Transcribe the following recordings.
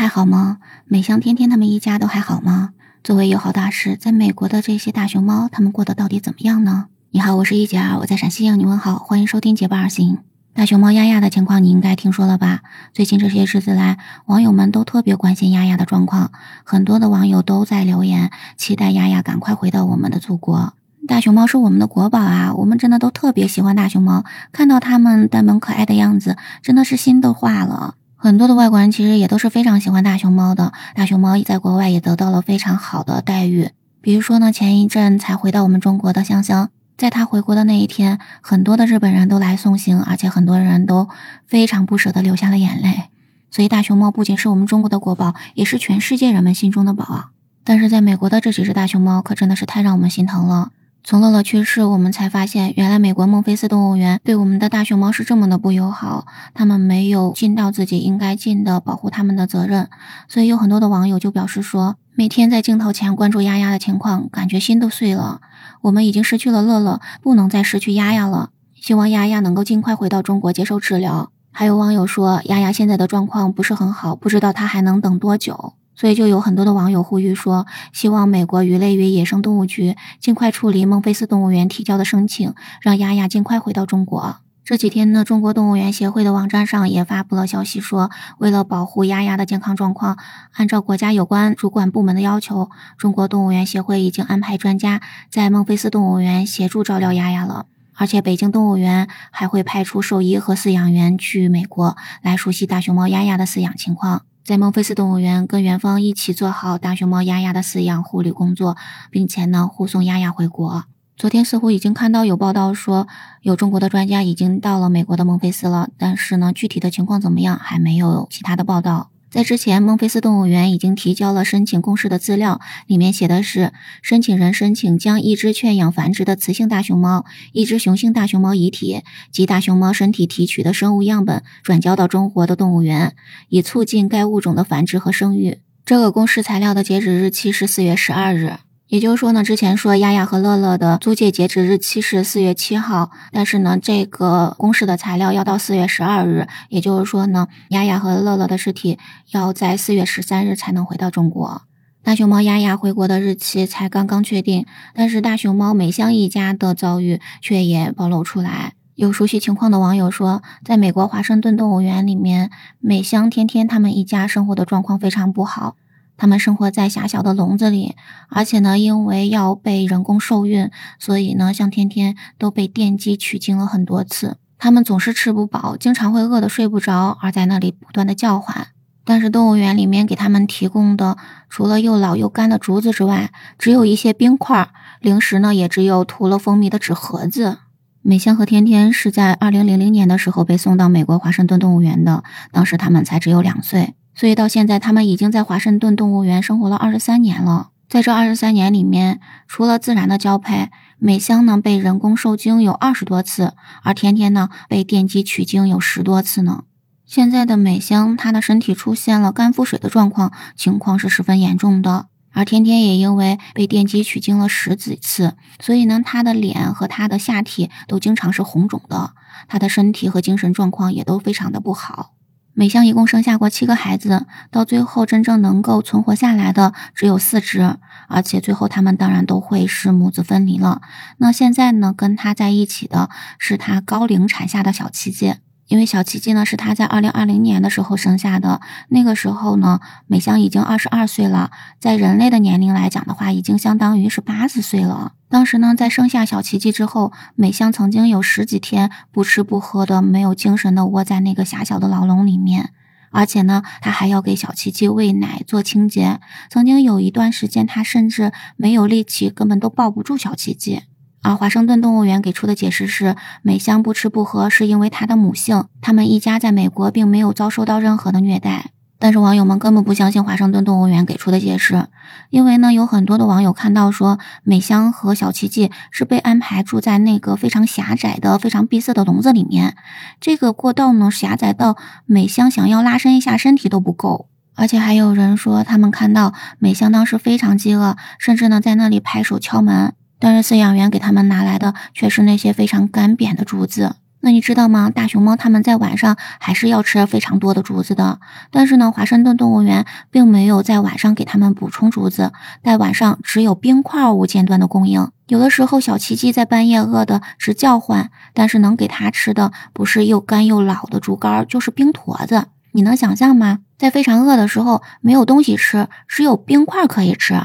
还好吗？美香、天天他们一家都还好吗？作为友好大使，在美国的这些大熊猫，他们过得到底怎么样呢？你好，我是一姐儿，我在陕西向你问好，欢迎收听《结伴而行》。大熊猫丫丫的情况你应该听说了吧？最近这些日子来，网友们都特别关心丫丫的状况，很多的网友都在留言，期待丫丫赶快回到我们的祖国。大熊猫是我们的国宝啊，我们真的都特别喜欢大熊猫，看到它们呆萌可爱的样子，真的是心都化了。很多的外国人其实也都是非常喜欢大熊猫的，大熊猫在国外也得到了非常好的待遇。比如说呢，前一阵才回到我们中国的香香，在他回国的那一天，很多的日本人都来送行，而且很多人都非常不舍得流下了眼泪。所以大熊猫不仅是我们中国的国宝，也是全世界人们心中的宝啊。但是在美国的这几只大熊猫可真的是太让我们心疼了。从乐乐去世，我们才发现，原来美国孟菲斯动物园对我们的大熊猫是这么的不友好，他们没有尽到自己应该尽的保护他们的责任。所以有很多的网友就表示说，每天在镜头前关注丫丫的情况，感觉心都碎了。我们已经失去了乐乐，不能再失去丫丫了。希望丫丫能够尽快回到中国接受治疗。还有网友说，丫丫现在的状况不是很好，不知道她还能等多久。所以就有很多的网友呼吁说，希望美国鱼类与野生动物局尽快处理孟菲斯动物园提交的申请，让丫丫尽快回到中国。这几天呢，中国动物园协会的网站上也发布了消息说，为了保护丫丫的健康状况，按照国家有关主管部门的要求，中国动物园协会已经安排专家在孟菲斯动物园协助照料丫丫了。而且北京动物园还会派出兽医和饲养员去美国，来熟悉大熊猫丫丫的饲养情况。在孟菲斯动物园跟元芳一起做好大熊猫丫丫的饲养护理工作，并且呢护送丫丫回国。昨天似乎已经看到有报道说，有中国的专家已经到了美国的孟菲斯了，但是呢具体的情况怎么样还没有其他的报道。在之前，孟菲斯动物园已经提交了申请公示的资料，里面写的是申请人申请将一只圈养繁殖的雌性大熊猫、一只雄性大熊猫遗体及大熊猫身体提取的生物样本转交到中国的动物园，以促进该物种的繁殖和生育。这个公示材料的截止日期是四月十二日。也就是说呢，之前说丫丫和乐乐的租借截止日期是四月七号，但是呢，这个公示的材料要到四月十二日。也就是说呢，丫丫和乐乐的尸体要在四月十三日才能回到中国。大熊猫丫丫回国的日期才刚刚确定，但是大熊猫美香一家的遭遇却也暴露出来。有熟悉情况的网友说，在美国华盛顿动物园里面，美香、天天他们一家生活的状况非常不好。他们生活在狭小的笼子里，而且呢，因为要被人工受孕，所以呢，像天天都被电击取精了很多次。他们总是吃不饱，经常会饿得睡不着，而在那里不断的叫唤。但是动物园里面给他们提供的，除了又老又干的竹子之外，只有一些冰块，零食呢也只有涂了蜂蜜的纸盒子。美香和天天是在二零零零年的时候被送到美国华盛顿动物园的，当时他们才只有两岁。所以到现在，他们已经在华盛顿动物园生活了二十三年了。在这二十三年里面，除了自然的交配，美香呢被人工受精有二十多次，而天天呢被电击取精有十多次呢。现在的美香，她的身体出现了肝腹水的状况，情况是十分严重的。而天天也因为被电击取精了十几次，所以呢，她的脸和她的下体都经常是红肿的，她的身体和精神状况也都非常的不好。美香一共生下过七个孩子，到最后真正能够存活下来的只有四只，而且最后他们当然都会是母子分离了。那现在呢，跟他在一起的是他高龄产下的小奇迹。因为小奇迹呢是他在二零二零年的时候生下的，那个时候呢，美香已经二十二岁了，在人类的年龄来讲的话，已经相当于是八十岁了。当时呢，在生下小奇迹之后，美香曾经有十几天不吃不喝的，没有精神的窝在那个狭小的牢笼里面，而且呢，他还要给小奇迹喂奶、做清洁。曾经有一段时间，他甚至没有力气，根本都抱不住小奇迹。而华盛顿动物园给出的解释是，美香不吃不喝是因为她的母性，他们一家在美国并没有遭受到任何的虐待。但是网友们根本不相信华盛顿动物园给出的解释，因为呢，有很多的网友看到说，美香和小奇迹是被安排住在那个非常狭窄的、非常闭塞的笼子里面，这个过道呢狭窄到美香想要拉伸一下身体都不够，而且还有人说他们看到美香当时非常饥饿，甚至呢在那里拍手敲门。但是饲养员给他们拿来的却是那些非常干瘪的竹子。那你知道吗？大熊猫它们在晚上还是要吃非常多的竹子的。但是呢，华盛顿动物园并没有在晚上给它们补充竹子，在晚上只有冰块无间断的供应。有的时候，小奇迹在半夜饿的直叫唤，但是能给它吃的不是又干又老的竹竿，就是冰坨子。你能想象吗？在非常饿的时候，没有东西吃，只有冰块可以吃。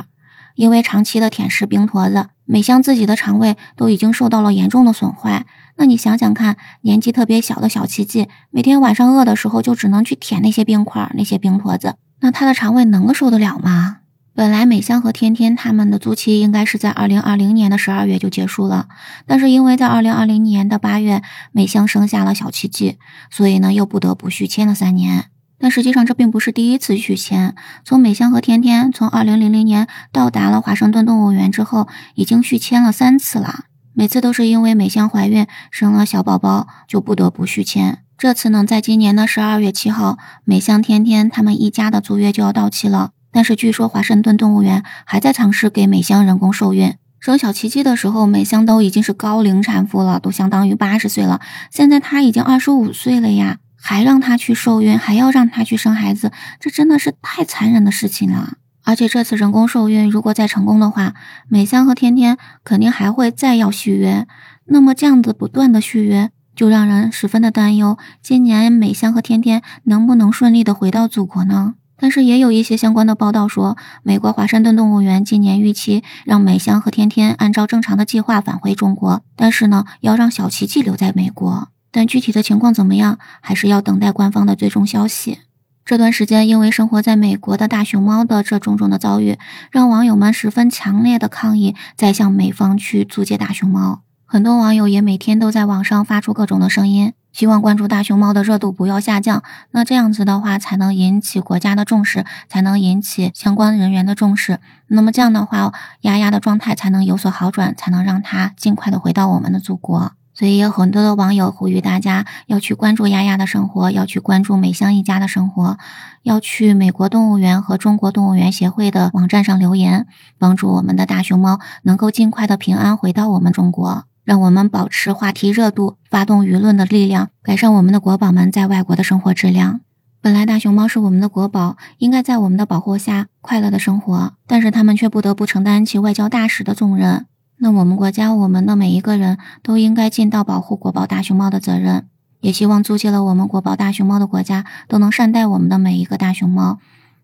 因为长期的舔食冰坨子，美香自己的肠胃都已经受到了严重的损坏。那你想想看，年纪特别小的小奇迹，每天晚上饿的时候就只能去舔那些冰块、那些冰坨子，那他的肠胃能受得了吗？本来美香和天天他们的租期应该是在二零二零年的十二月就结束了，但是因为在二零二零年的八月，美香生下了小奇迹，所以呢又不得不续签了三年。但实际上这并不是第一次续签，从美香和天天从二零零零年到达了华盛顿动物园之后，已经续签了三次了。每次都是因为美香怀孕生了小宝宝，就不得不续签。这次呢，在今年的十二月七号，美香、天天他们一家的租约就要到期了。但是据说华盛顿动物园还在尝试给美香人工受孕。生小奇迹的时候，美香都已经是高龄产妇了，都相当于八十岁了。现在她已经二十五岁了呀，还让她去受孕，还要让她去生孩子，这真的是太残忍的事情了。而且这次人工受孕如果再成功的话，美香和天天肯定还会再要续约。那么这样子不断的续约，就让人十分的担忧。今年美香和天天能不能顺利的回到祖国呢？但是也有一些相关的报道说，美国华盛顿动物园今年预期让美香和天天按照正常的计划返回中国，但是呢，要让小奇迹留在美国。但具体的情况怎么样，还是要等待官方的最终消息。这段时间，因为生活在美国的大熊猫的这种种的遭遇，让网友们十分强烈的抗议，在向美方去租借大熊猫。很多网友也每天都在网上发出各种的声音，希望关注大熊猫的热度不要下降。那这样子的话，才能引起国家的重视，才能引起相关人员的重视。那么这样的话，丫丫的状态才能有所好转，才能让它尽快的回到我们的祖国。所以有很多的网友呼吁大家要去关注丫丫的生活，要去关注美香一家的生活，要去美国动物园和中国动物园协会的网站上留言，帮助我们的大熊猫能够尽快的平安回到我们中国，让我们保持话题热度，发动舆论的力量，改善我们的国宝们在外国的生活质量。本来大熊猫是我们的国宝，应该在我们的保护下快乐的生活，但是他们却不得不承担起外交大使的重任。那我们国家，我们的每一个人都应该尽到保护国宝大熊猫的责任，也希望租借了我们国宝大熊猫的国家都能善待我们的每一个大熊猫，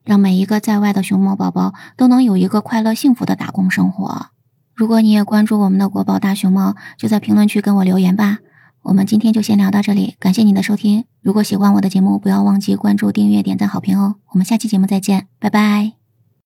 让每一个在外的熊猫宝宝都能有一个快乐幸福的打工生活。如果你也关注我们的国宝大熊猫，就在评论区跟我留言吧。我们今天就先聊到这里，感谢你的收听。如果喜欢我的节目，不要忘记关注、订阅、点赞、好评哦。我们下期节目再见，拜拜。